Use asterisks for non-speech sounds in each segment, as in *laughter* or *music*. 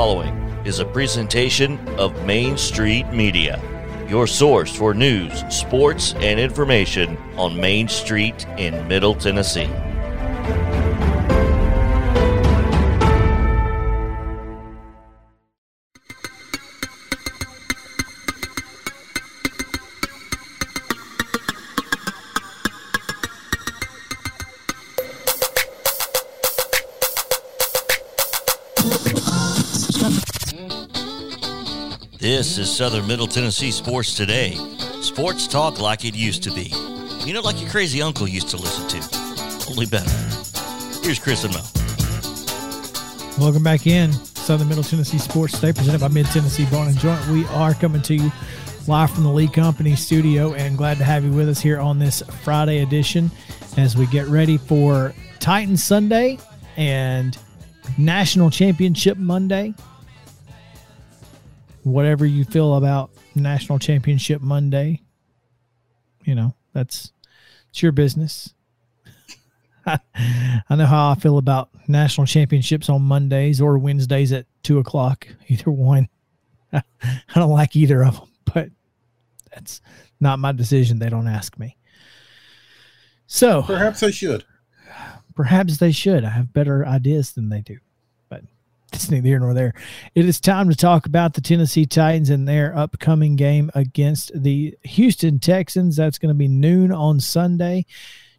following is a presentation of Main Street Media, your source for news, sports, and information on Main Street in Middle Tennessee. This is Southern Middle Tennessee Sports Today. Sports talk like it used to be. You know, like your crazy uncle used to listen to. Only better. Here's Chris and Mo. Welcome back in. Southern Middle Tennessee Sports Today, presented by Mid Tennessee Bone and Joint. We are coming to you live from the Lee Company studio and glad to have you with us here on this Friday edition as we get ready for Titan Sunday and National Championship Monday whatever you feel about National Championship Monday, you know, that's it's your business. *laughs* I know how I feel about national championships on Mondays or Wednesdays at two o'clock. *laughs* Either one. *laughs* I don't like either of them, but that's not my decision. They don't ask me. So perhaps they should. Perhaps they should. I have better ideas than they do it's neither here nor there. It is time to talk about the Tennessee Titans and their upcoming game against the Houston Texans. That's going to be noon on Sunday.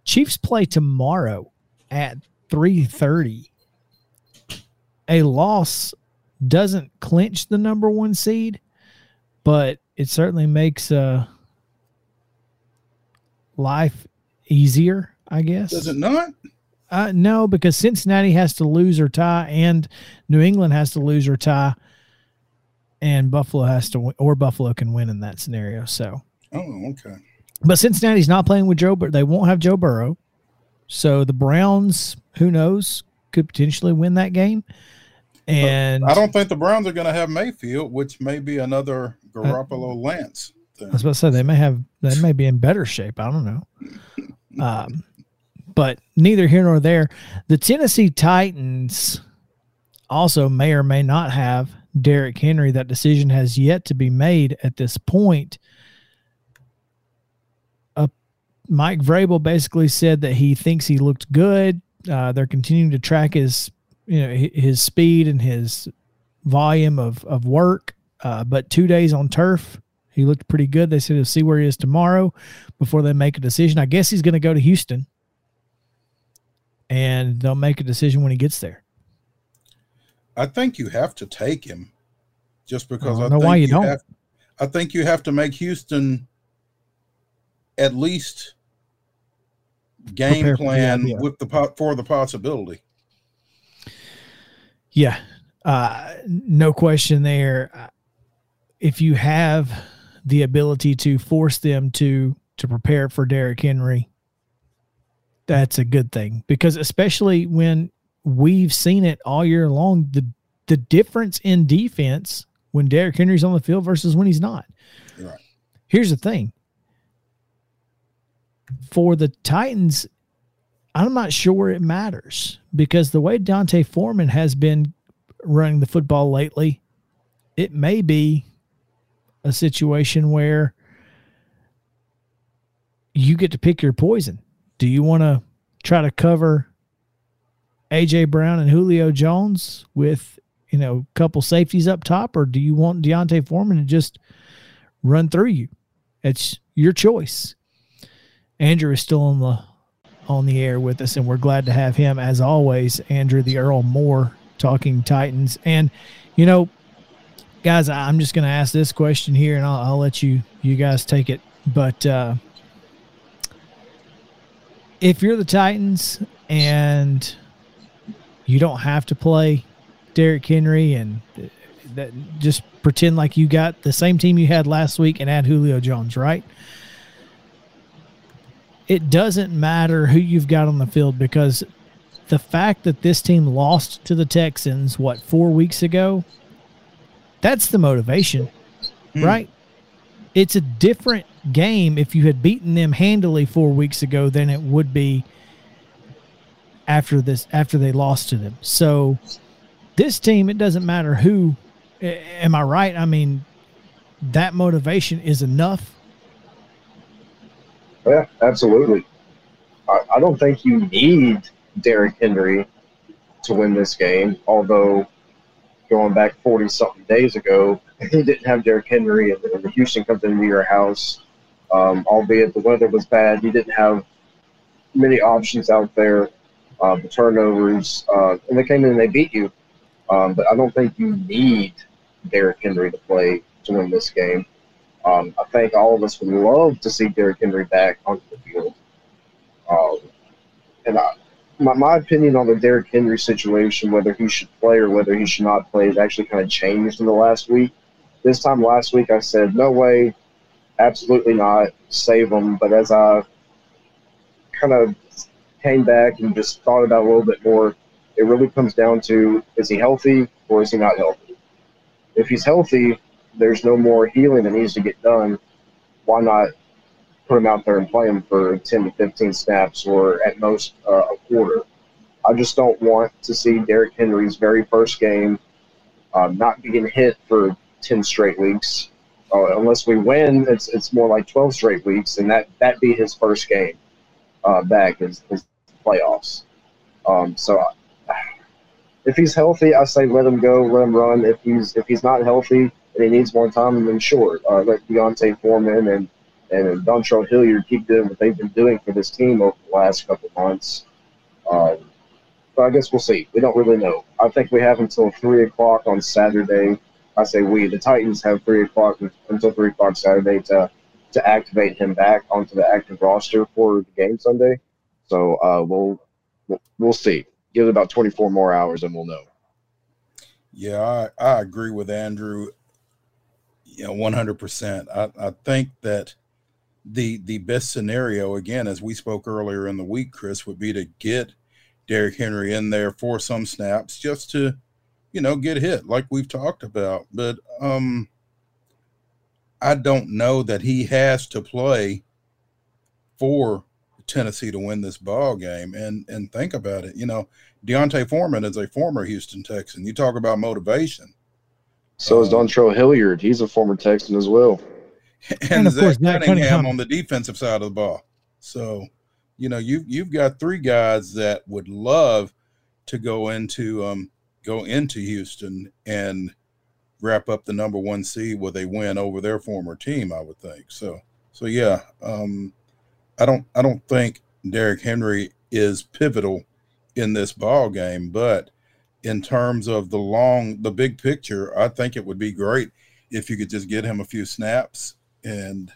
Chiefs play tomorrow at 3:30. A loss doesn't clinch the number 1 seed, but it certainly makes uh life easier, I guess. Does it not? Uh, no, because Cincinnati has to lose or tie, and New England has to lose or tie, and Buffalo has to, win, or Buffalo can win in that scenario. So, oh, okay. But Cincinnati's not playing with Joe, but they won't have Joe Burrow. So the Browns, who knows, could potentially win that game. And but I don't think the Browns are going to have Mayfield, which may be another Garoppolo uh, Lance. Thing. I was about to say they may have they may be in better shape. I don't know. *laughs* Um, but neither here nor there. The Tennessee Titans also may or may not have Derrick Henry. That decision has yet to be made at this point. Uh, Mike Vrabel basically said that he thinks he looked good. Uh, they're continuing to track his, you know, his speed and his volume of of work. Uh, but two days on turf, he looked pretty good. They said he'll see where he is tomorrow before they make a decision. I guess he's going to go to Houston and they'll make a decision when he gets there. I think you have to take him just because I, I, know why you, you don't. Have, I think you have to make Houston at least game Prepare plan with the for the possibility. Yeah, uh, no question there. If you have the ability to force them to to prepare for Derrick Henry, that's a good thing because especially when we've seen it all year long, the the difference in defense when Derrick Henry's on the field versus when he's not. Right. Here's the thing. For the Titans, I'm not sure it matters because the way D'Onta Foreman has been running the football lately, it may be a situation where you get to pick your poison do you want to try to cover AJ Brown and Julio Jones with you know a couple safeties up top, or do you want D'Onta Foreman to just run through you? It's your choice. Andrew is still on the on the air with us, and we're glad to have him as always. Andrew the Earl Moore talking Titans, and you know, guys, I'm just going to ask this question here, and I'll, I'll let you you guys take it. But uh, if you're the Titans and you don't have to play Derrick Henry and that just pretend like you got the same team you had last week and add Julio Jones, right? It doesn't matter who you've got on the field because the fact that this team lost to the Texans, what, four weeks ago, that's the motivation, hmm. right? It's a different game if you had beaten them handily four weeks ago than it would be after this after they lost to them. So this team, it doesn't matter who. Am I right? I mean, that motivation is enough. Yeah, absolutely. I, I don't think you need Derrick Henry to win this game, although going back 40 something days ago, *laughs* he didn't have Derrick Henry and, and Houston comes into your house. Um, albeit the weather was bad, you didn't have many options out there. Uh, the turnovers, uh, and they came in and they beat you. Um, but I don't think you need Derrick Henry to play to win this game. Um, I think all of us would love to see Derrick Henry back onto the field. Um, and I, my, my opinion on the Derrick Henry situation, whether he should play or whether he should not play, has actually kind of changed in the last week. This time last week, I said, no way, absolutely not, save them. But as I kind of came back and just thought about a little bit more, it really comes down to is he healthy or is he not healthy? If he's healthy, there's no more healing that needs to get done. Why not put him out there and play him for 10 to 15 snaps or at most uh, a quarter? I just don't want to see Derrick Henry's very first game uh, not being hit for 10 straight weeks. Uh, unless we win, it's it's more like 12 straight weeks, and that that be his first game uh, back is, is playoffs. Um, so if he's healthy, I say let him go, let him run. If he's if he's not healthy and he needs more time, then sure, uh, let D'Onta Foreman and and Dontrell Hilliard keep doing what they've been doing for this team over the last couple months. Um, but I guess we'll see. We don't really know. I think we have until three o'clock on Saturday. I say we. The Titans have three o'clock until three o'clock Saturday to to activate him back onto the active roster for the game Sunday. So uh, we'll we'll see. Give it about 24 more hours and we'll know. Yeah, I, I agree with Andrew. Know, 100%. I, I think that the the best scenario, again, as we spoke earlier in the week, Chris, would be to get Derrick Henry in there for some snaps just to, you know, get hit like we've talked about. But um I don't know that he has to play for Tennessee to win this ball game. And and think about it, you know, D'Onta Foreman is a former Houston Texan. You talk about motivation. So um, is Dontrell Hilliard. He's a former Texan as well. And, and of Zach course, Cunningham, Cunningham on the defensive side of the ball. So, you know, you've you've got three guys that would love to go into um go into Houston and wrap up the number one seed with a win over their former team, I would think. So so yeah, um I don't I don't think Derrick Henry is pivotal in this ball game, but in terms of the long the big picture, I think it would be great if you could just get him a few snaps and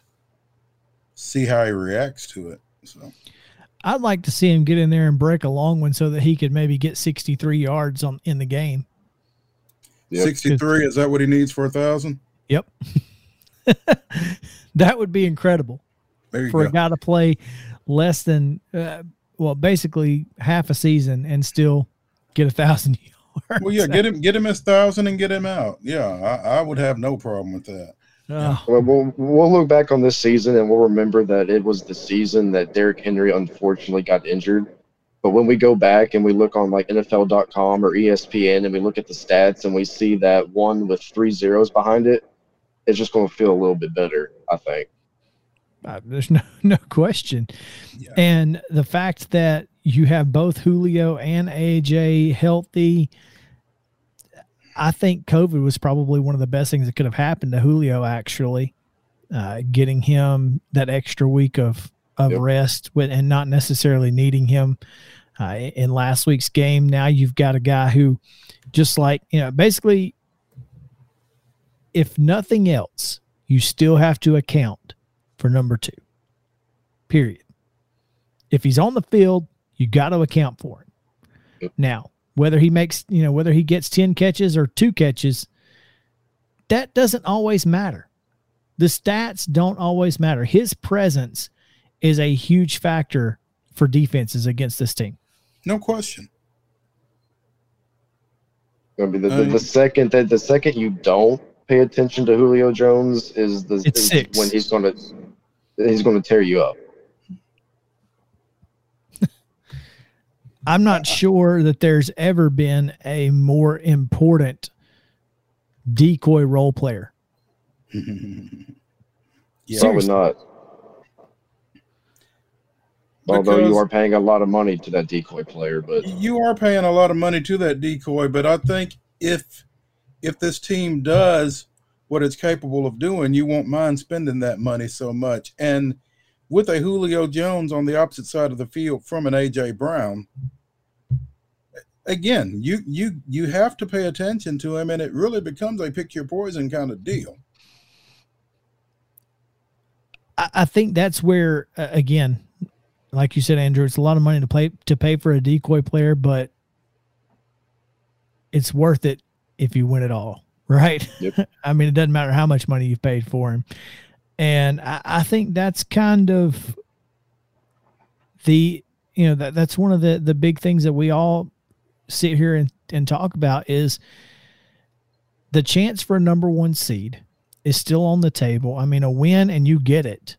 see how he reacts to it. So I'd like to see him get in there and break a long one so that he could maybe get 63 yards on in the game. Yep. 63 is that what he needs for a thousand? Yep. *laughs* that would be incredible for go. a guy to play less than uh, well, basically half a season and still get a thousand *laughs* yards. Well, yeah, get him, get him his thousand and get him out. Yeah, I, I would have no problem with that. Oh. Well, we'll we'll look back on this season and we'll remember that it was the season that Derrick Henry unfortunately got injured. But when we go back and we look on like NFL.com or ESPN and we look at the stats and we see that one with three zeros behind it, it's just going to feel a little bit better, I think. Uh, there's *laughs* no no question. Yeah. And the fact that you have both Julio and AJ healthy, I think COVID was probably one of the best things that could have happened to Julio. Actually, uh, getting him that extra week of of yep. rest with, and not necessarily needing him uh, in last week's game. Now you've got a guy who, just like you know, basically, if nothing else, you still have to account for number two. Period. If he's on the field, you got to account for it. Now, whether he makes, you know, whether he gets 10 catches or two catches, that doesn't always matter. The stats don't always matter. His presence is a huge factor for defenses against this team. No question. I mean, the, the, uh, the second that the second you don't pay attention to Julio Jones is the is when he's going to he's going to tear you up. I'm not sure that there's ever been a more important decoy role player. *laughs* yeah, Probably not. Although you are paying a lot of money to that decoy player, but you are paying a lot of money to that decoy. But I think if if this team does what it's capable of doing, you won't mind spending that money so much. And with a Julio Jones on the opposite side of the field from an AJ Brown, again, you you you have to pay attention to him, and it really becomes a pick your poison kind of deal. I, I think that's where, uh, again, like you said, Andrew, it's a lot of money to play to pay for a decoy player, but it's worth it if you win it all, *laughs* right? Yep. I mean, it doesn't matter how much money you've paid for him, and I, I think that's kind of the you know that that's one of the the big things that we all sit here and, and talk about is the chance for a number one seed is still on the table. I mean, a win and you get it.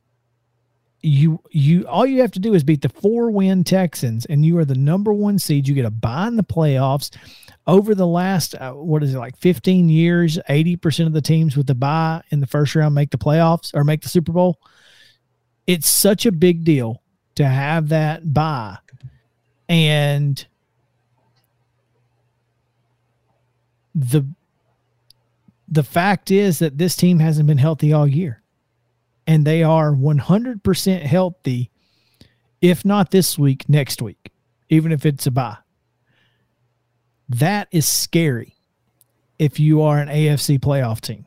You you all you have to do is beat the four win Texans and you are the number one seed. You get a bye in the playoffs. Over the last uh, what is it like 15 years, 80% of the teams with the bye in the first round make the playoffs or make the Super Bowl. It's such a big deal to have that bye. And the the fact is that this team hasn't been healthy all year. And they are 100% healthy, if not this week, next week, even if it's a bye. That is scary if you are an AFC playoff team.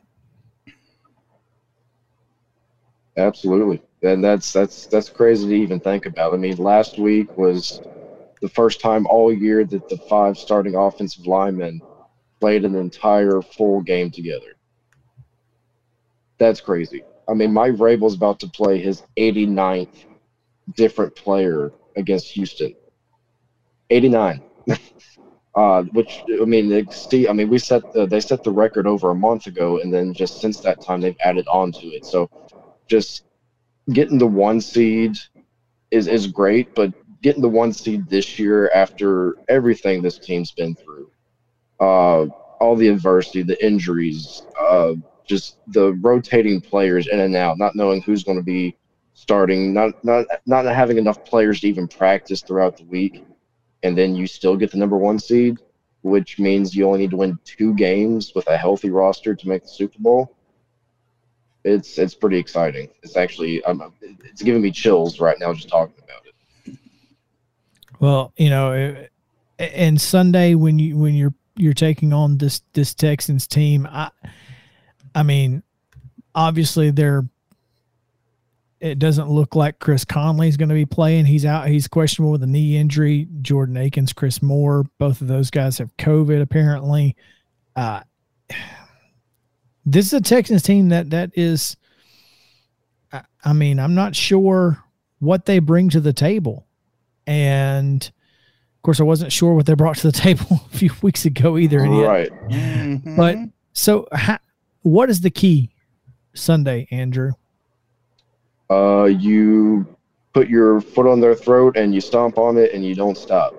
Absolutely. And that's that's that's crazy to even think about. I mean, last week was the first time all year that the five starting offensive linemen played an entire full game together. That's crazy. I mean, Mike Vrabel's about to play his 89th different player against Houston. 89. *laughs* uh, which I mean, I mean, we set the, they set the record over a month ago, and then just since that time they've added on to it. So, just getting the one seed is is great, but getting the one seed this year after everything this team's been through, uh, all the adversity, the injuries, uh, just the rotating players in and out, not knowing who's going to be starting, not not not having enough players to even practice throughout the week, and then you still get the number one seed, which means you only need to win two games with a healthy roster to make the Super Bowl. It's it's pretty exciting. It's actually um, it's giving me chills right now just talking about it. Well, you know, and Sunday when you when you're you're taking on this this Texans team. I I mean, obviously they're it doesn't look like Chris Conley is going to be playing. He's out. He's questionable with a knee injury. Jordan Akins, Chris Moore, both of those guys have COVID apparently. Uh, this is a Texans team that that is. I, I mean, I'm not sure what they bring to the table, and of course, I wasn't sure what they brought to the *laughs* table a few weeks ago either. Right. Mm-hmm. But so, what is the key Sunday, Andrew? Uh, you put your foot on their throat and you stomp on it and you don't stop.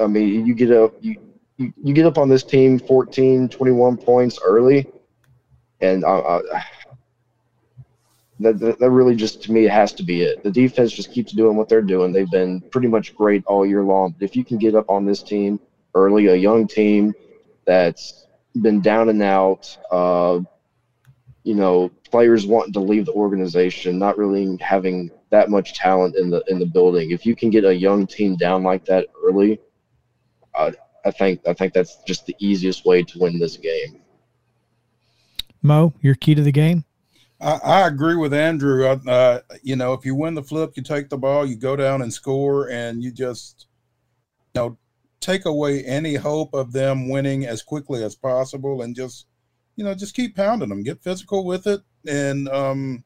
I mean, you get up, you, you, get up on this team 14, 21 points early, and uh, uh that, that, that really just to me has to be it. The defense just keeps doing what they're doing. They've been pretty much great all year long. If you can get up on this team early, a young team that's been down and out, uh, you know, players wanting to leave the organization, not really having that much talent in the in the building. If you can get a young team down like that early, uh, I think I think that's just the easiest way to win this game. Mo, your key to the game? I, I agree with Andrew. Uh, uh, you know, if you win the flip, you take the ball, you go down and score, and you just, you know, take away any hope of them winning as quickly as possible, and just, you know, just keep pounding them, get physical with it, and um,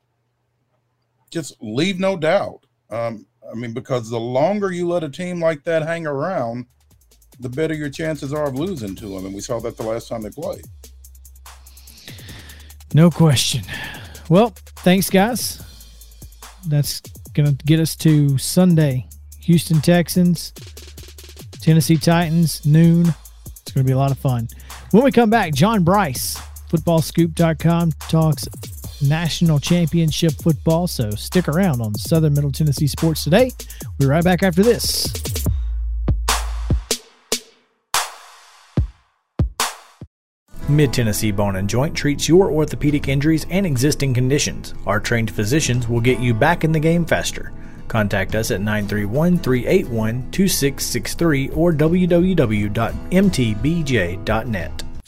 just leave no doubt. Um, I mean, because the longer you let a team like that hang around, the better your chances are of losing to them, and we saw that the last time they played. No question. Well, thanks, guys. That's going to get us to Sunday. Houston Texans Tennessee Titans, noon. It's going to be a lot of fun. When we come back, John Brice, footballscoop.com, talks national championship football. So stick around on Southern Middle Tennessee Sports today. We'll be right back after this. Mid Tennessee Bone and Joint treats your orthopedic injuries and existing conditions. Our trained physicians will get you back in the game faster. Contact us at 931 381 2663 or www.mtbj.net.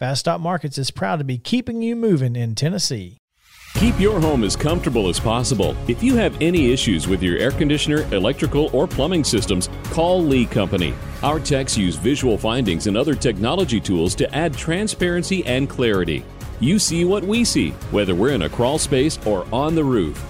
Fast Stop Markets is proud to be keeping you moving in Tennessee. Keep your home as comfortable as possible. If you have any issues with your air conditioner, electrical, or plumbing systems, call Lee Company. Our techs use visual findings and other technology tools to add transparency and clarity. You see what we see, whether we're in a crawl space or on the roof.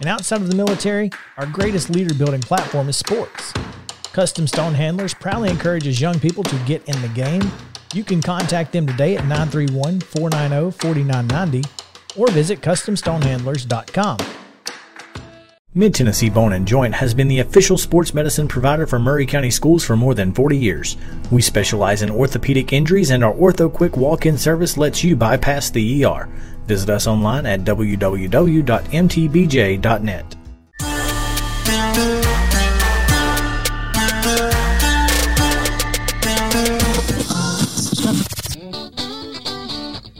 And outside of the military, our greatest leader building platform is sports. Custom Stone Handlers proudly encourages young people to get in the game. You can contact them today at 931 490 4990 or visit CustomStonehandlers.com. Mid Tennessee Bone and Joint has been the official sports medicine provider for Maury County Schools for more than 40 years. We specialize in orthopedic injuries, and our Ortho Quick walk in service lets you bypass the ER. Visit us online at www.mtbj.net.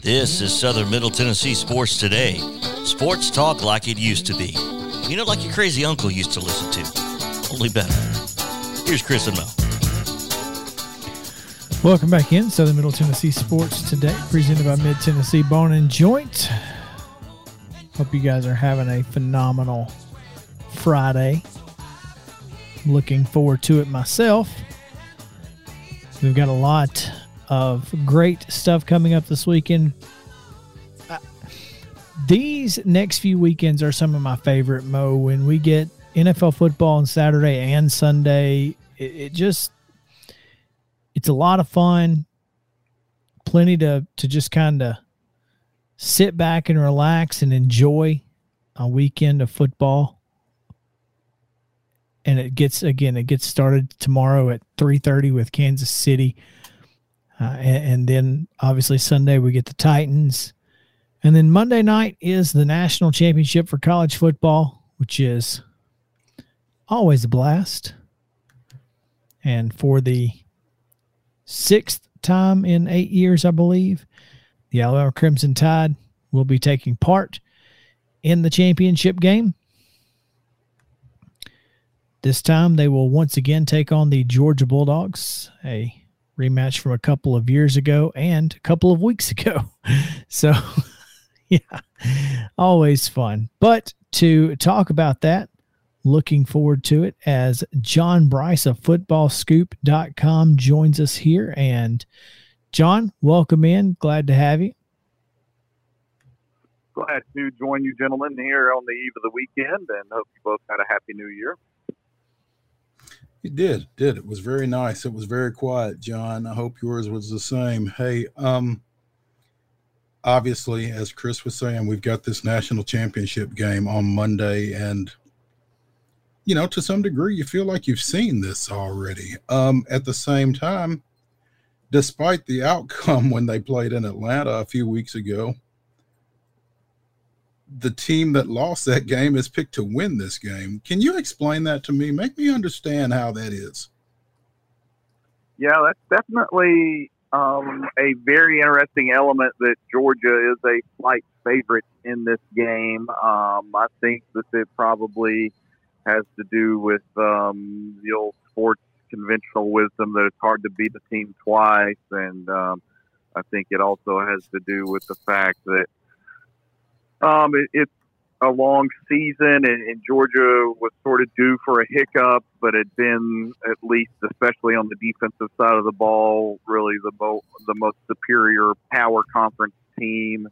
This is Southern Middle Tennessee Sports Today. Sports talk like it used to be. You know, like your crazy uncle used to listen to. Only better. Here's Chris and Mo. Welcome back in Southern Middle Tennessee Sports today, presented by Mid Tennessee Bone and Joint. Hope you guys are having a phenomenal Friday. Looking forward to it myself. We've got a lot of great stuff coming up this weekend uh, these next few weekends are some of my favorite, Mo. When we get NFL football on Saturday and Sunday, it, it just it's a lot of fun. Plenty to to just kind of sit back and relax and enjoy a weekend of football. And it gets again, it gets started tomorrow at three thirty with Kansas City, uh, and, and then obviously Sunday we get the Titans and then Monday night is the national championship for college football, which is always a blast. And for the sixth time in eight years, I believe, the Alabama Crimson Tide will be taking part in the championship game. This time they will once again take on the Georgia Bulldogs, a rematch from a couple of years ago and a couple of weeks ago. *laughs* So *laughs* yeah, always fun. But to talk about that, looking forward to it as John Brice of footballscoop.com joins us here. And John, welcome in. Glad to have you. Glad to join you gentlemen here on the eve of the weekend and hope you both had a happy new year. It did, did. It was very nice. It was very quiet, John. I hope yours was the same. Hey, um, obviously, as Chris was saying, we've got this national championship game on Monday, and you know, to some degree, you feel like you've seen this already. Um, at the same time, despite the outcome *laughs* when they played in Atlanta a few weeks ago, the team that lost that game is picked to win this game. Can you explain that to me? Make me understand how that is. Yeah, that's definitely um, a very interesting element that Georgia is a slight favorite in this game. Um, I think that it probably has to do with um, the old sports conventional wisdom that it's hard to beat a team twice, and um, I think it also has to do with the fact that um, it, it's a long season, and, and, Georgia was sort of due for a hiccup, but had been at least, especially on the defensive side of the ball, really the mo- the most superior power conference team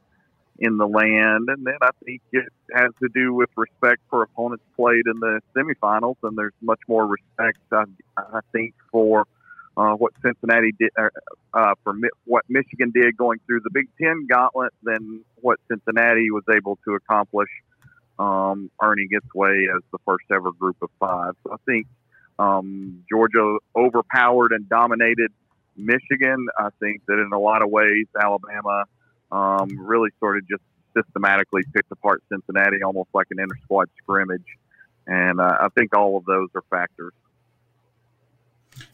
in the land. And then I think it has to do with respect for opponents played in the semifinals, and there's much more respect, I, I think, for uh, what Cincinnati did, uh, for mi- what Michigan did going through the Big Ten gauntlet than what Cincinnati was able to accomplish, um, earning its way as the first ever group of five. So I think um, Georgia overpowered and dominated Michigan. I think that in a lot of ways, Alabama um, really sort of just systematically picked apart Cincinnati almost like an inter squad scrimmage. And uh, I think all of those are factors.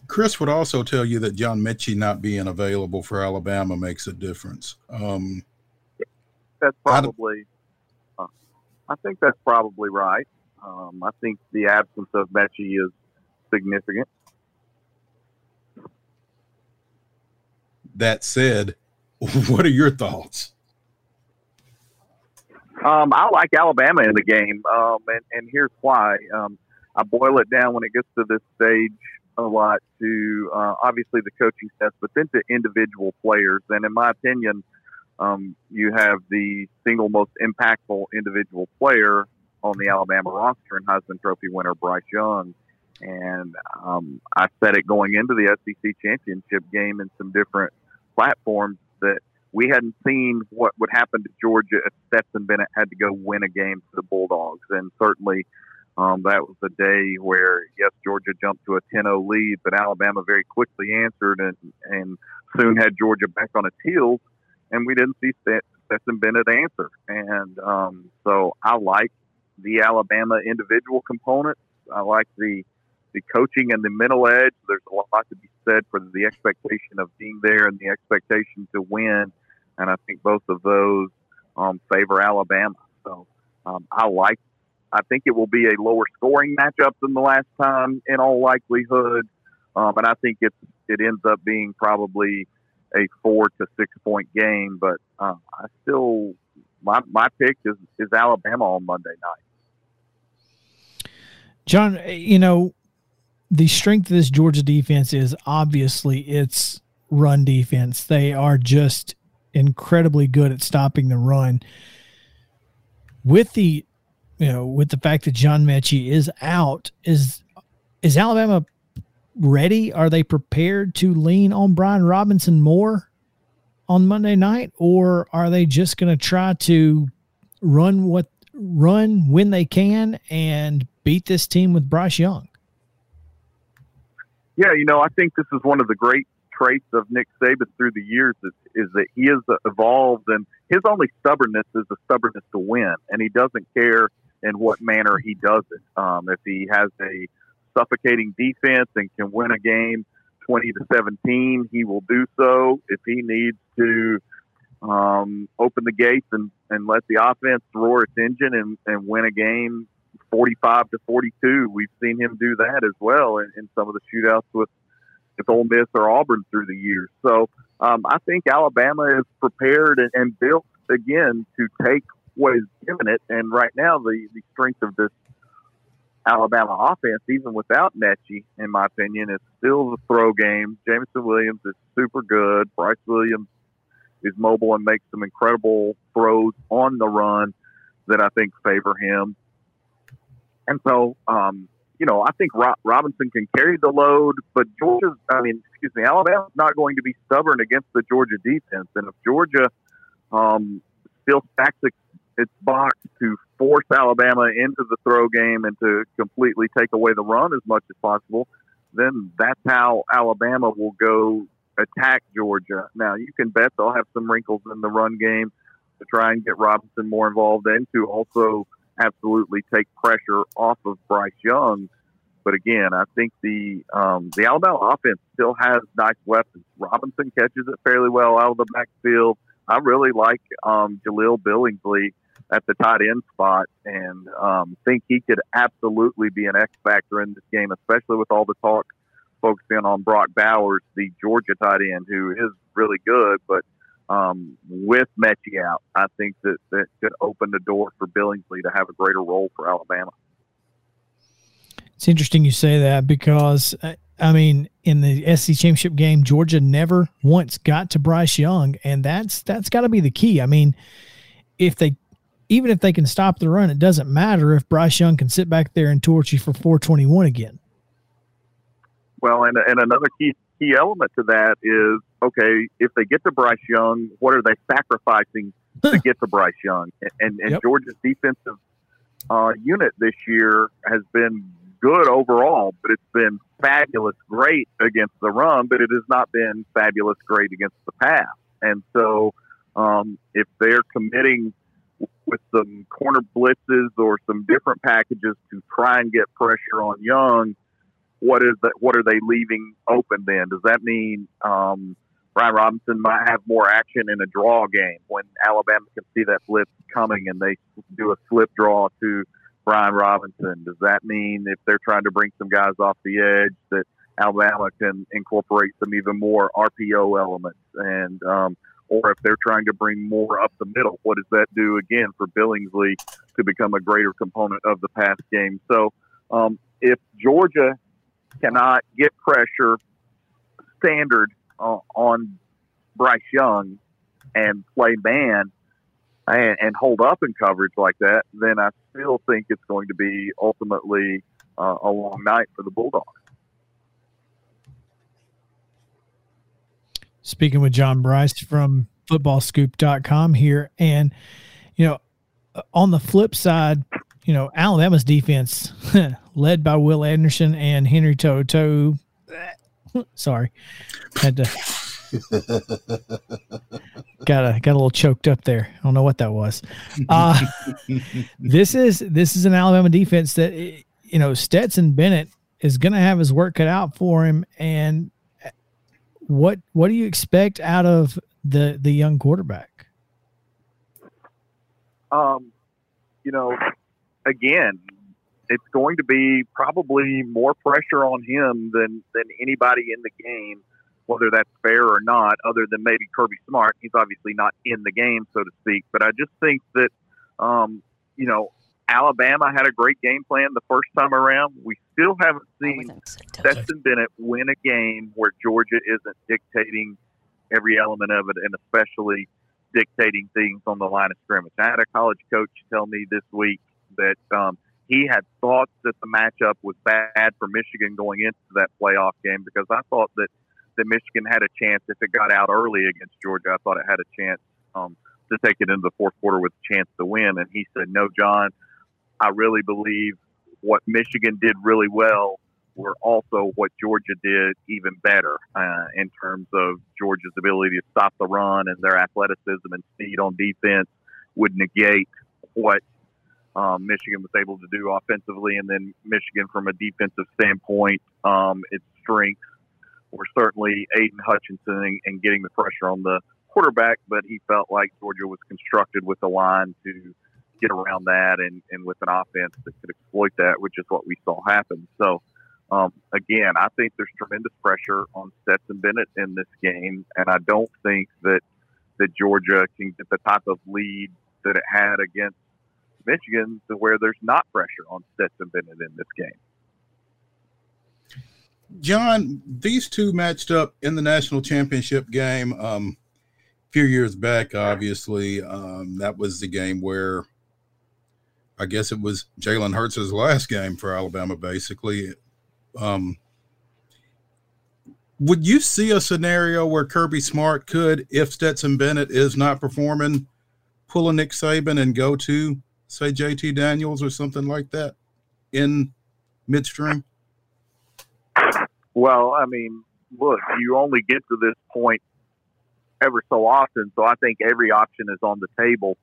Chris would also tell you that John Metchie not being available for Alabama makes a difference. Um, that's probably, uh, I think that's probably right. Um, I think the absence of Metchie is significant. That said, *laughs* what are your thoughts? Um, I like Alabama in the game, um, and, and here's why. Um, I boil it down when it gets to this stage a lot to uh, obviously the coaching staff, but then to individual players. And in my opinion, um, you have the single most impactful individual player on the Alabama roster and Heisman Trophy winner Bryce Young. And um, I said it going into the SEC championship game in some different platforms that we hadn't seen what would happen to Georgia if Stetson Bennett had to go win a game for the Bulldogs. And certainly um, that was the day where, yes, Georgia jumped to a 10 0 lead, but Alabama very quickly answered and, and soon had Georgia back on its heels. And we didn't see Stetson Bennett answer. And um, so I like the Alabama individual components. I like the the coaching and the mental edge. There's a lot to be said for the expectation of being there and the expectation to win. And I think both of those um, favor Alabama. So um, I like. I think it will be a lower scoring matchup than the last time, in all likelihood. Um, and I think it's it ends up being probably a four to six point game. But uh, I still my my pick is is Alabama on Monday night. John, you know, the strength of this Georgia defense is obviously its run defense. They are just incredibly good at stopping the run. With the you know, with the fact that John Metchie is out, is is Alabama ready? Are they prepared to lean on Brian Robinson more on Monday night, or are they just going to try to run what run when they can and beat this team with Bryce Young? Yeah, you know, I think this is one of the great traits of Nick Saban through the years is, is that he has evolved, and his only stubbornness is the stubbornness to win, and he doesn't care in what manner he does it. Um, if he has a suffocating defense and can win a game twenty to seventeen, he will do so. If he needs to um, open the gates and, and let the offense roar its engine and, and win a game 45 to 42. We've seen him do that as well in, in some of the shootouts with with Ole Miss or Auburn through the years. So um, I think Alabama is prepared and, and, built again to take what is given it. And right now, the the strength of this Alabama offense, even without Metchie, in my opinion, is still the throw game. Jameson Williams is super good. Bryce Williams is mobile and makes some incredible throws on the run that I think favor him. And so, um, you know, I think Robinson can carry the load, but Georgia's, I mean, excuse me, Alabama's not going to be stubborn against the Georgia defense. And if Georgia um, still stacks its, its box to force Alabama into the throw game and to completely take away the run as much as possible, then that's how Alabama will go attack Georgia. Now, you can bet they'll have some wrinkles in the run game to try and get Robinson more involved and to also – absolutely take pressure off of Bryce Young. but again, I think the um, the Alabama offense still has nice weapons. Robinson catches it fairly well out of the backfield. I really like um, Jahleel Billingsley at the tight end spot, and um, think he could absolutely be an X factor in this game, especially with all the talk focusing on Brock Bowers, the Georgia tight end, who is really good, but um, with Metchie out, I think that that could open the door for Billingsley to have a greater role for Alabama. It's interesting you say that because uh, I mean, in the SEC championship game, Georgia never once got to Bryce Young, and that's that's got to be the key. I mean, if they even if they can stop the run, it doesn't matter if Bryce Young can sit back there and torch you for 421 again. Well, and and another key key element to that is okay, if they get to Bryce Young, what are they sacrificing to get to Bryce Young? And and yep. Georgia's defensive uh, unit this year has been good overall, but it's been fabulous great against the run, but it has not been fabulous great against the pass. And so, um, if they're committing with some corner blitzes or some different packages to try and get pressure on Young, what is that? What are they leaving open then? Does that mean um, Brian Robinson might have more action in a draw game when Alabama can see that blitz coming and they do a slip draw to Brian Robinson? Does that mean if they're trying to bring some guys off the edge that Alabama can incorporate some even more RPO elements and um, or if they're trying to bring more up the middle, what does that do again for Billingsley to become a greater component of the pass game? So um, if Georgia cannot get pressure standard on Bryce Young and play man and, and, hold up in coverage like that, then I still think it's going to be ultimately uh, a long night for the Bulldogs. Speaking with John Brice from footballscoop.com here. And, you know, on the flip side, you know, Alabama's defense, *laughs* led by Will Anderson and Henry To'oTo'o. *laughs* Sorry, had to got a got a little choked up there. I don't know what that was. Uh, *laughs* this is this is an Alabama defense that you know Stetson Bennett is going to have his work cut out for him. And what what do you expect out of the the young quarterback? Um, you know, again, it's going to be probably more pressure on him than than anybody in the game, whether that's fair or not. Other than maybe Kirby Smart, he's obviously not in the game, so to speak. But I just think that, um, you know, Alabama had a great game plan the first time around. We still haven't seen Stetson Bennett win a game where Georgia isn't dictating every element of it, and especially dictating things on the line of scrimmage. I had a college coach tell me this week that um, he had thought that the matchup was bad for Michigan going into that playoff game because I thought that that Michigan had a chance if it got out early against Georgia. I thought it had a chance um, to take it into the fourth quarter with a chance to win. And he said, "No, John, I really believe what Michigan did really well were also what Georgia did even better uh, in terms of Georgia's ability to stop the run and their athleticism and speed on defense would negate what um, Michigan was able to do offensively. And then Michigan, from a defensive standpoint, um, its strengths were certainly Aidan Hutchinson and, and getting the pressure on the quarterback, but he felt like Georgia was constructed with a line to get around that and, and with an offense that could exploit that, which is what we saw happen. So, um, again, I think there's tremendous pressure on Stetson Bennett in this game, and I don't think that that Georgia can get the type of lead that it had against Michigan to where there's not pressure on Stetson Bennett in this game. John, these two matched up in the national championship game um, a few years back. Obviously, um, that was the game where I guess it was Jalen Hurts' last game for Alabama, basically. Um, would you see a scenario where Kirby Smart could, if Stetson Bennett is not performing, pull a Nick Saban and go to, say, JT Daniels or something like that in midstream? Well, I mean, look, you only get to this point ever so often, so I think every option is on the table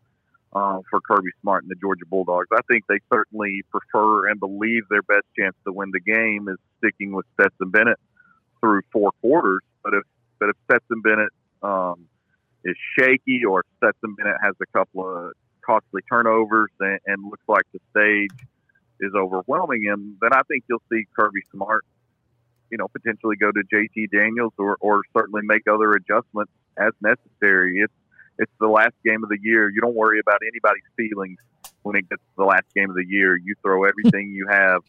uh, for Kirby Smart and the Georgia Bulldogs. I think they certainly prefer and believe their best chance to win the game is sticking with Stetson Bennett through four quarters. But if but if Stetson Bennett um, is shaky or Stetson Bennett has a couple of costly turnovers and, and looks like the stage is overwhelming him, then I think you'll see Kirby Smart, you know, potentially go to JT Daniels or, or certainly make other adjustments as necessary. It's it's the last game of the year. You don't worry about anybody's feelings when it gets to the last game of the year. You throw everything you have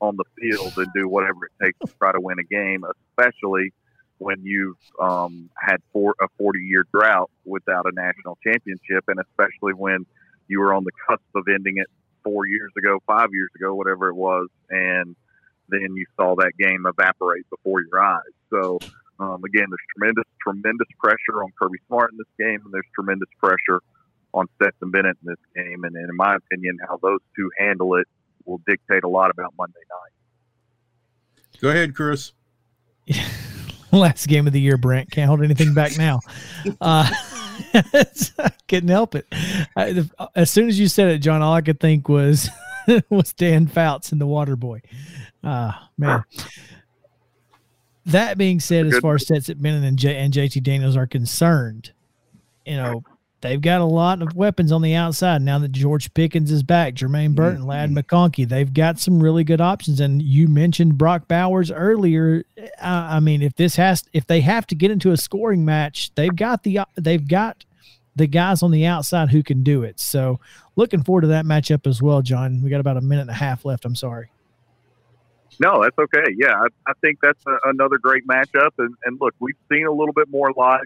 on the field and do whatever it takes to try to win a game, especially when you've um, had four, a 40 year drought without a national championship, and especially when you were on the cusp of ending it four years ago, five years ago, whatever it was, and then you saw that game evaporate before your eyes. So um, again, there's tremendous, tremendous pressure on Kirby Smart in this game, and there's tremendous pressure on Stetson Bennett in this game. And, and in my opinion, how those two handle it will dictate a lot about Monday night. Go ahead, Chris. *laughs* Last game of the year, Brent. Can't hold anything back now. *laughs* Uh, I *laughs* couldn't help it. I, as soon as you said it, John, all I could think was *laughs* was Dan Fouts and the Water Boy. Ah, uh, man. That being said, as far as Stetson Bennett and, J- and JT Daniels are concerned, you know, they've got a lot of weapons on the outside now that George Pickens is back, Jermaine Burton, mm-hmm. Ladd McConkey. They've got some really good options. And you mentioned Brock Bowers earlier. I mean, if this has, if they have to get into a scoring match, they've got the they've got the guys on the outside who can do it. So, looking forward to that matchup as well, John. We got about a minute and a half left. I'm sorry. No, that's okay. Yeah, I, I think that's a, another great matchup. And, and look, we've seen a little bit more life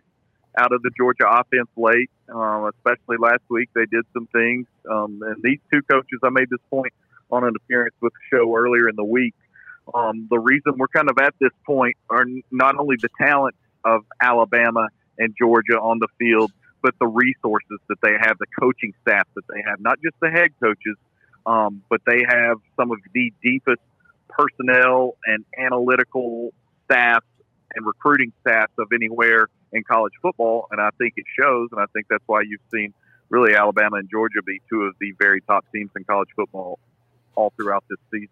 out of the Georgia offense late, um, especially last week. They did some things. Um, and these two coaches, I made this point on an appearance with the show earlier in the week. Um, the reason we're kind of at this point are not only the talent of Alabama and Georgia on the field, but the resources that they have, the coaching staff that they have, not just the head coaches, um, but they have some of the deepest personnel and analytical staff and recruiting staff of anywhere in college football. And I think it shows. And I think that's why you've seen really Alabama and Georgia be two of the very top teams in college football all throughout this season.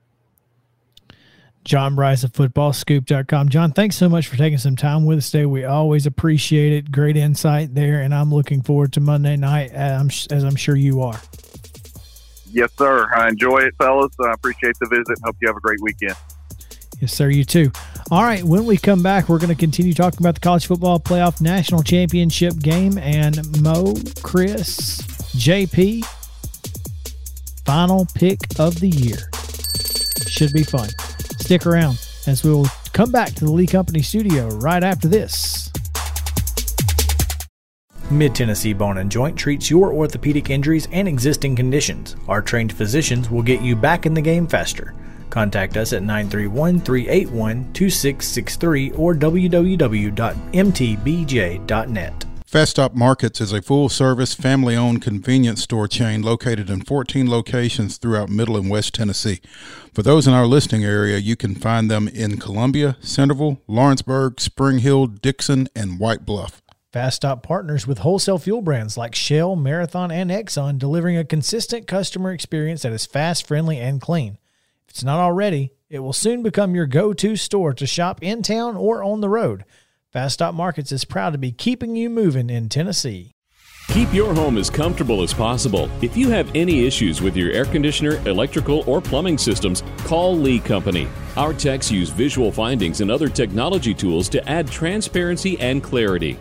John Brice of footballscoop.com. John, thanks so much for taking some time with us today. We always appreciate it. Great insight there. And I'm looking forward to Monday night, uh, as I'm sure you are. Yes, sir. I enjoy it, fellas. I appreciate the visit. Hope you have a great weekend. Yes, sir. You too. All right. When we come back, we're going to continue talking about the college football playoff national championship game and Mo, Chris, JP, final pick of the year. Should be fun. Stick around as we will come back to the Lee Company studio right after this. Mid Tennessee Bone and Joint treats your orthopedic injuries and existing conditions. Our trained physicians will get you back in the game faster. Contact us at 931 381 2663 or www.mtbj.net. Fast Stop Markets is a full service, family owned convenience store chain located in 14 locations throughout Middle and West Tennessee. For those in our listing area, you can find them in Columbia, Centerville, Lawrenceburg, Spring Hill, Dickson, and White Bluff. Fast Stop partners with wholesale fuel brands like Shell, Marathon, and Exxon, delivering a consistent customer experience that is fast, friendly, and clean. It's not already, it will soon become your go to store to shop in town or on the road. Fast Stop Markets is proud to be keeping you moving in Tennessee. Keep your home as comfortable as possible. If you have any issues with your air conditioner, electrical, or plumbing systems, call Lee Company. Our techs use visual findings and other technology tools to add transparency and clarity.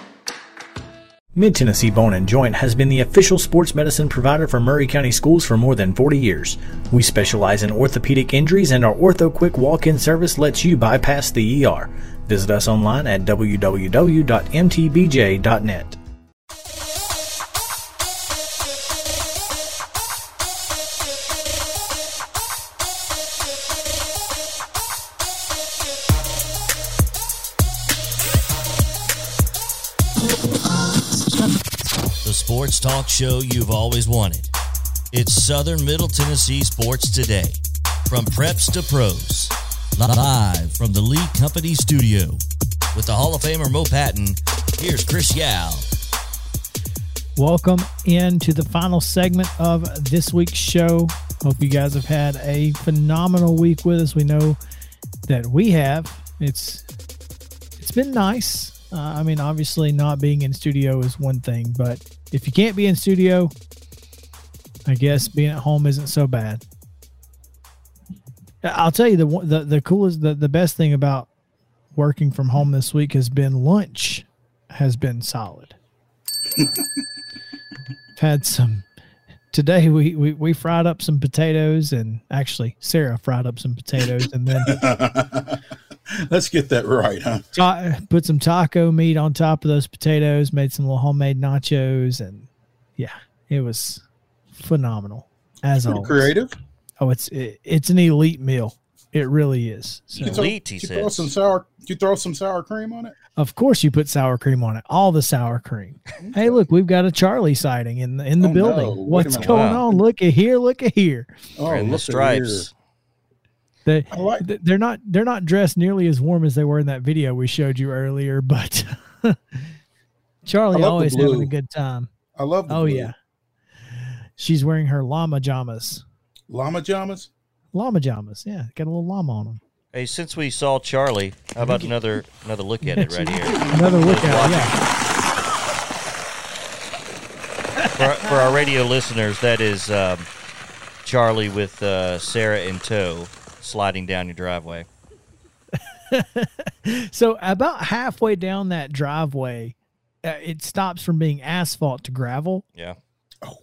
Mid Tennessee Bone and Joint has been the official sports medicine provider for Maury County Schools for more than 40 years. We specialize in orthopedic injuries, and our Ortho Quick walk in service lets you bypass the ER. Visit us online at www.mtbj.net. talk show you've always wanted. It's Southern Middle Tennessee Sports Today. From preps to pros. Live from the Lee Company studio. With the Hall of Famer Mo Patton, here's Chris Yao. Welcome into the final segment of this week's show. Hope you guys have had a phenomenal week with us. We know that we have. It's it's been nice. Uh, I mean, obviously, not being in studio is one thing, but if you can't be in studio, I guess being at home isn't so bad. I'll tell you the the the coolest the, the best thing about working from home this week has been lunch has been solid. *laughs* had some today we, we we fried up some potatoes and actually Sarah fried up some potatoes and then *laughs* let's get that right, huh? Ta- put some taco meat on top of those potatoes, made some little homemade nachos, and yeah, it was phenomenal as always. Creative. Oh, it's it, it's an elite meal. It really is. So, elite, he you Throw some sour. You throw some sour cream on it. Of course, you put sour cream on it. All the sour cream. hey, look, we've got a Charlie sighting in the in the oh, building. No. What's going wow. on? Look at here. Look at here. Oh, in the stripes. They like they're not they're not dressed nearly as warm as they were in that video we showed you earlier, *laughs* but *laughs* Charlie always having a good time. I love. oh blue. yeah, she's wearing her llama jamas. Llama jamas. Llama jamas. Yeah, got a little llama on them. Hey, since we saw Charlie, how about another another look at it right here? Another look at it. Yeah. For, for, our radio listeners, that is um, Charlie with uh, Sarah in tow sliding down your driveway. *laughs* so about halfway down that driveway, uh, it stops from being asphalt to gravel. Yeah. Oh.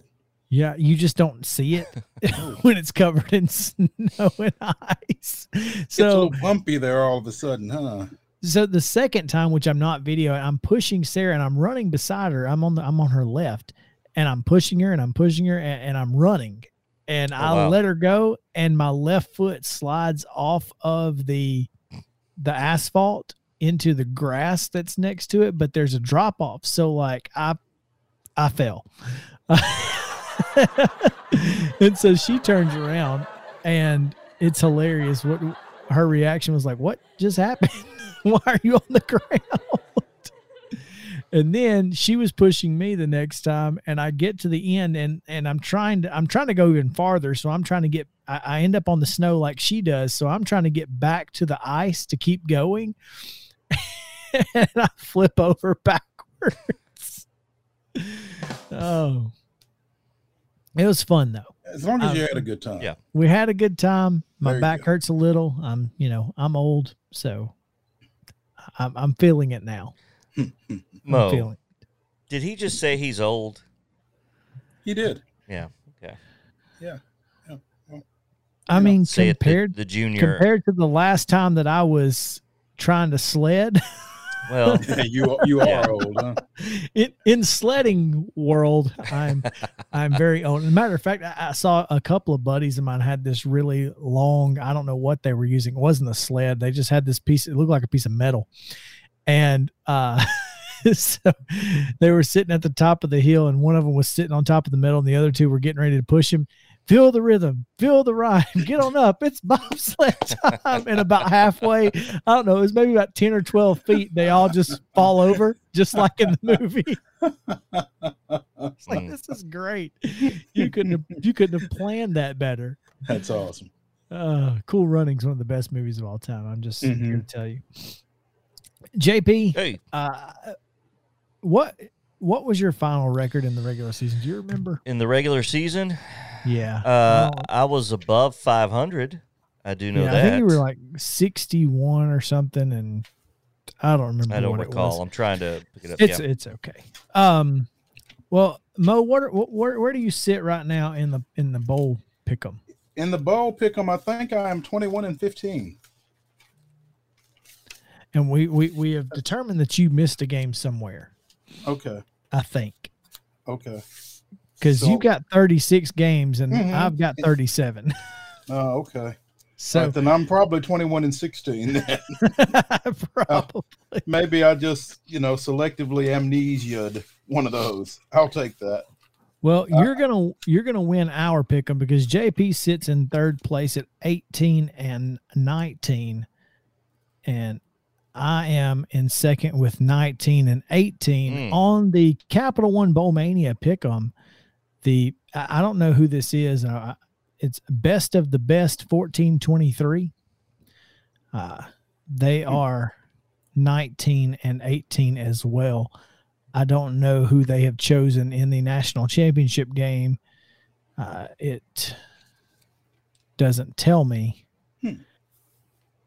Yeah, you just don't see it *laughs* *laughs* when it's covered in snow and ice. So it's a little bumpy there all of a sudden, huh? So the second time, which I'm not videoing, I'm pushing Sarah and I'm running beside her. I'm on the I'm on her left, and I'm pushing her and I'm pushing her and, and I'm running and oh, I wow. let her go, and my left foot slides off of the the asphalt into the grass that's next to it, but there's a drop off. So like I I fell. *laughs* and so she turns around and it's hilarious what her reaction was like, What just happened? *laughs* Why are you on the ground? And then she was pushing me the next time and i get to the end and and i'm trying to i'm trying to go even farther. So i'm trying to get I, I, end up on the snow like she does. So i'm trying to get back to the ice to keep going. *laughs* And i flip over backwards. Oh. It was fun though. As long as you had a um, good time. Yeah. We had a good time. My back go. hurts a little. I'm you know i'm old so i'm, I'm feeling it now Hmm, hmm, hmm, Mo, did he just say he's old? He did. Yeah. Okay. Yeah. yeah. Well, I mean, compared the, the junior compared to the last time that I was trying to sled. Well, *laughs* you you are yeah. old, huh? In in sledding world, I'm I'm very old. As a matter of fact, I, I, saw a couple of buddies of mine had this really long. I don't know what they were using. It wasn't a sled. They just had this piece. It looked like a piece of metal, and uh, *laughs* so they were sitting at the top of the hill, and one of them was sitting on top of the metal, and the other two were getting ready to push him. Feel the rhythm, feel the rhyme, get on up. It's bobsled *laughs* time. And about halfway, I don't know, it was maybe about 10 or 12 feet. They all just fall over, just like in the movie. it's like, this is great. You couldn't have, you couldn't have planned that better. That's awesome. Uh, cool Runnings, one of the best movies of all time. I'm just mm-hmm. here to tell you. JP, hey, uh, what what was your final record in the regular season? Do you remember? In the regular season, yeah, uh, I was above 500. I do know yeah, that. I think you were like 61 or something, and I don't remember. I don't recall. I'm trying to pick it up. It's yeah. it's okay. Um, well, Mo, what, where where do you sit right now in the in the bowl pick'em? In the bowl pick'em, I think I am 21 and 15. And we we we have determined that you missed a game somewhere. Okay. I think. Okay. Because so, you've got 36 games and mm-hmm. I've got 37. *laughs* Oh, okay. So right, then I'm probably 21 and 16 then. *laughs* probably. Uh, maybe I just, you know, selectively amnesiaed one of those. I'll take that. Well, uh, you're gonna you're gonna win our pick 'em because JP sits in third place at 18 and 19, and I am in second with 19 and 18 mm. on the Capital One Bowl Mania pick 'em. The I don't know who this is. Uh, it's best of the best 1423. Uh, they hmm. are 19 and 18 as well. I don't know who they have chosen in the national championship game. Uh, it doesn't tell me. Hmm.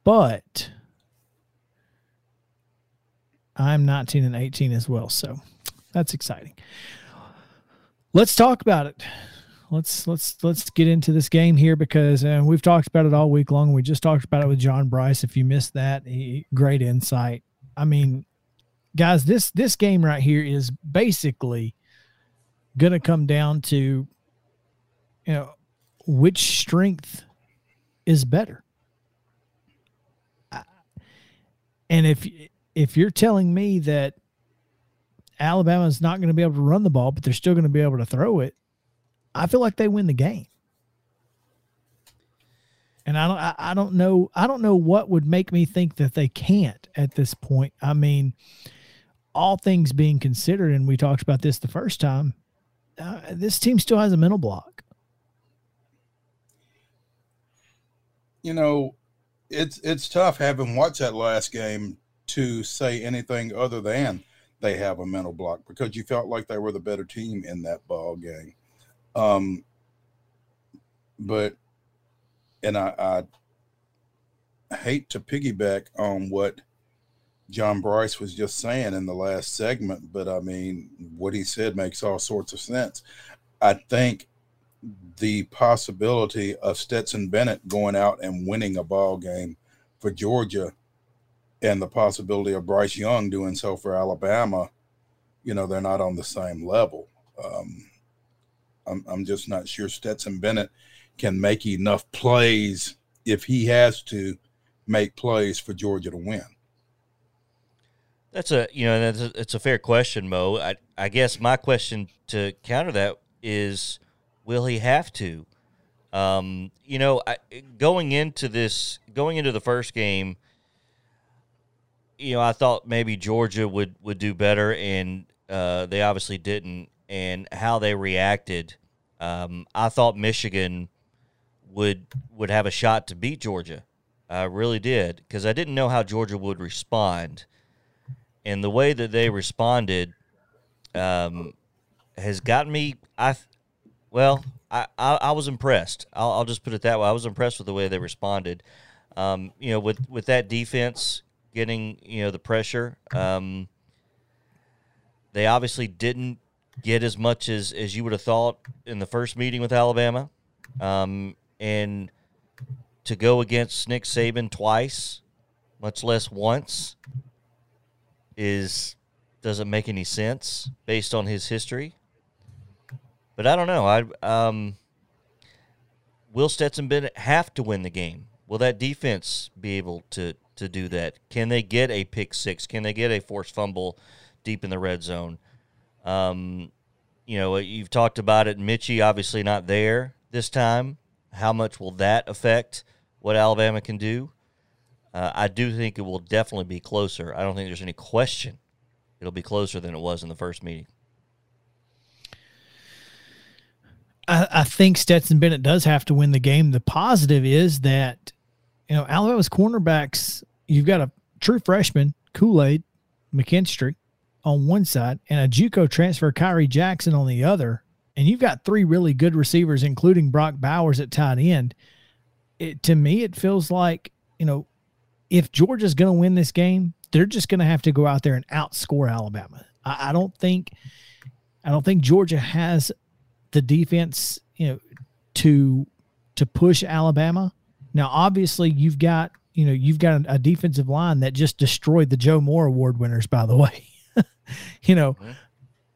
But I'm 19 and 18 as well. So that's exciting. Let's talk about it let's let's let's get into this game here because uh, we've talked about it all week long. We just talked about it with John Brice. If you missed that, he, great insight. I mean, guys, this this game right here is basically going to come down to you know which strength is better. And if if you're telling me that Alabama's not going to be able to run the ball, but they're still going to be able to throw it, I feel like they win the game. And I don't I, don't know I don't know what would make me think that they can't at this point. I mean, all things being considered, and we talked about this the first time, uh, this team still has a mental block. You know, it's it's tough having watched that last game to say anything other than they have a mental block because you felt like they were the better team in that ball game. Um, but, and I, I hate to piggyback on what John Brice was just saying in the last segment, but I mean, what he said makes all sorts of sense. I think the possibility of Stetson Bennett going out and winning a ball game for Georgia and the possibility of Bryce Young doing so for Alabama, you know, they're not on the same level. Um, I'm, I'm just not sure Stetson Bennett can make enough plays if he has to make plays for Georgia to win. That's a you know that's a, it's a fair question, Mo. I I guess my question to counter that is, will he have to? Um, you know, I, going into this, going into the first game, you know, I thought maybe Georgia would would do better, and uh, they obviously didn't and how they reacted. Um, I thought Michigan would would have a shot to beat Georgia. I really did because I didn't know how Georgia would respond, and the way that they responded um, has gotten me. I well, I, I, I was impressed. I'll, I'll, just put it that way. I was impressed with the way they responded. Um, you know, with with that defense getting you know the pressure. Um, they obviously didn't get as much as, as you would have thought in the first meeting with Alabama. Um, and to go against Nick Saban twice, much less once, is doesn't make any sense based on his history. But I don't know. I um, will Stetson Bennett have to win the game? Will that defense be able to to do that? Can they get a pick six? Can they get a forced fumble deep in the red zone? Um, you know, you've talked about it. Metchie obviously not there this time. How much will that affect what Alabama can do? Uh, I do think it will definitely be closer. I don't think there's any question it'll be closer than it was in the first meeting. I, I think Stetson Bennett does have to win the game. The positive is that, you know, Alabama's cornerbacks, you've got a true freshman, Kool Aid, McKinstry, on one side and a JUCO transfer, Khyree Jackson, on the other, and you've got three really good receivers, including Brock Bowers at tight end. It, to me, it feels like you know, if Georgia's going to win this game, they're just going to have to go out there and outscore Alabama. I, I don't think I don't think Georgia has the defense, you know, to to push Alabama. Now, obviously, you've got you know you've got a, defensive line that just destroyed the Joe Moore Award winners. By the way, *laughs* you know. Mm-hmm.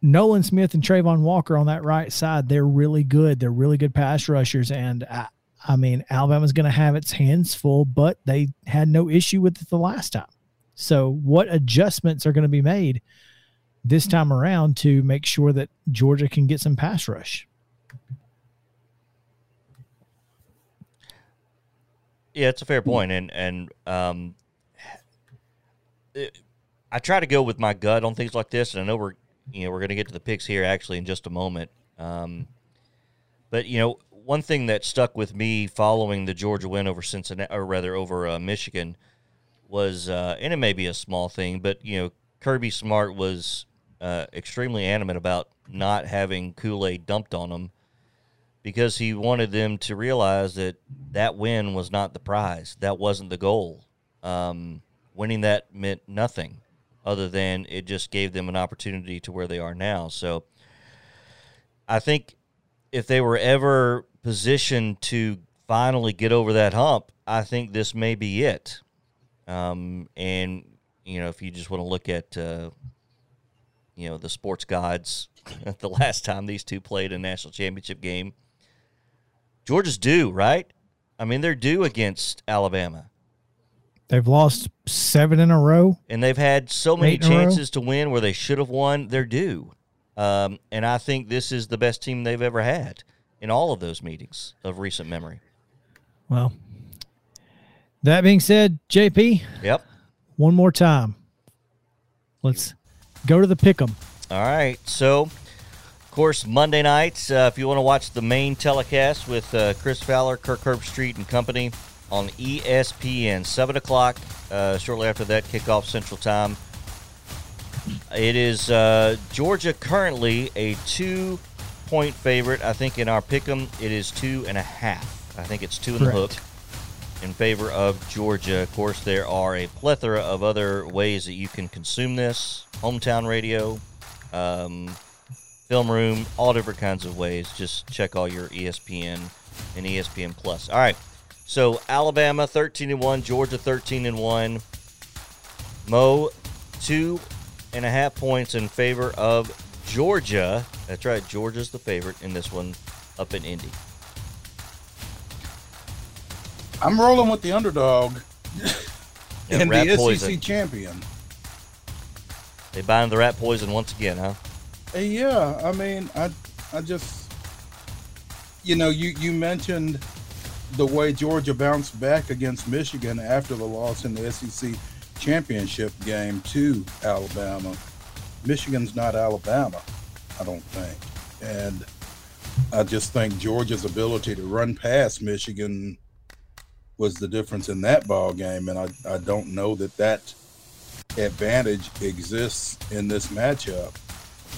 Nolan Smith and Travon Walker on that right side, they're really good. They're really good pass rushers. And I, I mean, Alabama's going to have its hands full, but they had no issue with it the last time. So, what adjustments are going to be made this time around to make sure that Georgia can get some pass rush? Yeah, it's a fair point, and and um, it, I try to go with my gut on things like this, and I know we're you know we're going to get to the picks here actually in just a moment. Um, but you know, one thing that stuck with me following the Georgia win over Cincinnati, or rather over uh, Michigan, was, uh, and it may be a small thing, but you know, Kirby Smart was uh, extremely animate about not having Kool Aid dumped on him because he wanted them to realize that that win was not the prize. That wasn't the goal. Um, winning that meant nothing other than it just gave them an opportunity to where they are now. So I think if they were ever positioned to finally get over that hump, I think this may be it. Um, and you know, if you just want to look at uh, you know the sports gods, *laughs* the last time these two played a national championship game, Georgia's due, right? I mean, they're due against Alabama. They've lost seven in a row, and they've had so many chances to win where they should have won. They're due, um, and I think this is the best team they've ever had in all of those meetings of recent memory. Well, that being said, JP. Yep. One more time. Let's go to the pick 'em. All right. So, course, Monday nights, uh, if you want to watch the main telecast with uh, Chris Fowler, Kirk Herbstreit, and company on ESPN, 7 o'clock, uh, shortly after that, kickoff Central Time. It is uh, Georgia currently a two point favorite. I think in our pick 'em, it is two and a half. I think it's two in the hook in favor of Georgia. Of course, there are a plethora of other ways that you can consume this hometown radio, um, film room, all different kinds of ways. Just check all your ESPN and ESPN Plus. All right. So Alabama 13 and 1, Georgia 13 and 1. Mo, two and a half points in favor of Georgia. That's right, Georgia's the favorite in this one up in Indy. I'm rolling with the underdog yeah, and the poison. SEC champion. They bind the rat poison once again, huh? Uh, yeah, I mean, I, I just, you know, you you mentioned the way Georgia bounced back against Michigan after the loss in the SEC championship game to Alabama. Michigan's not Alabama, I don't think, and I just think Georgia's ability to run past Michigan was the difference in that ball game, and I, I don't know that that advantage exists in this matchup,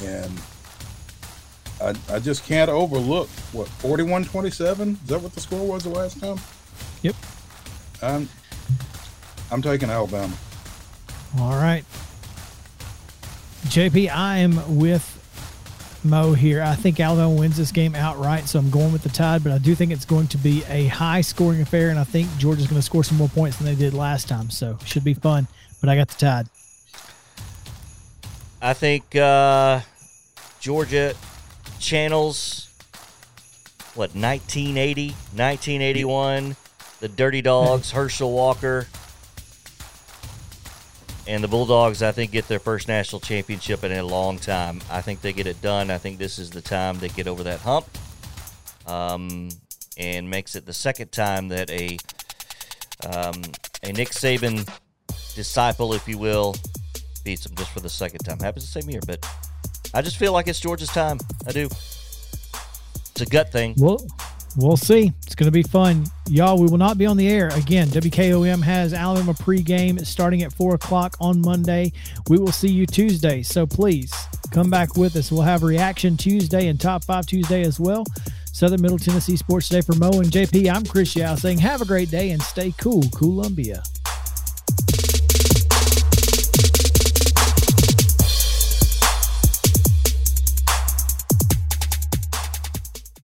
and I, I just can't overlook what 41-27 is that what the score was the last time? Yep. I'm I'm taking Alabama. All right. JP, I am with Mo here. I think Alabama wins this game outright, so I'm going with the Tide, but I do think it's going to be a high scoring affair, and I think Georgia's going to score some more points than they did last time, so should be fun. But I got the Tide. I think uh, Georgia channels, what, 1980, 1981, the Dirty Dogs, *laughs* Herschel Walker and the Bulldogs, I think, get their first national championship in a long time. I think they get it done. I think this is the time they get over that hump, um, and makes it the second time that a um, a Nick Saban disciple, if you will, beats them just for the second time. Happens the same year, but I just feel like it's Georgia's time. I do. It's a gut thing. Well, We'll see. It's going to be fun. Y'all, we will not be on the air. Again, WKOM has Alabama pregame starting at 4 o'clock on Monday. We will see you Tuesday. So please come back with us. We'll have Reaction Tuesday and Top 5 Tuesday as well. Southern Middle Tennessee Sports Day for Mo and JP. I'm Chris Yao saying have a great day and stay cool, Columbia.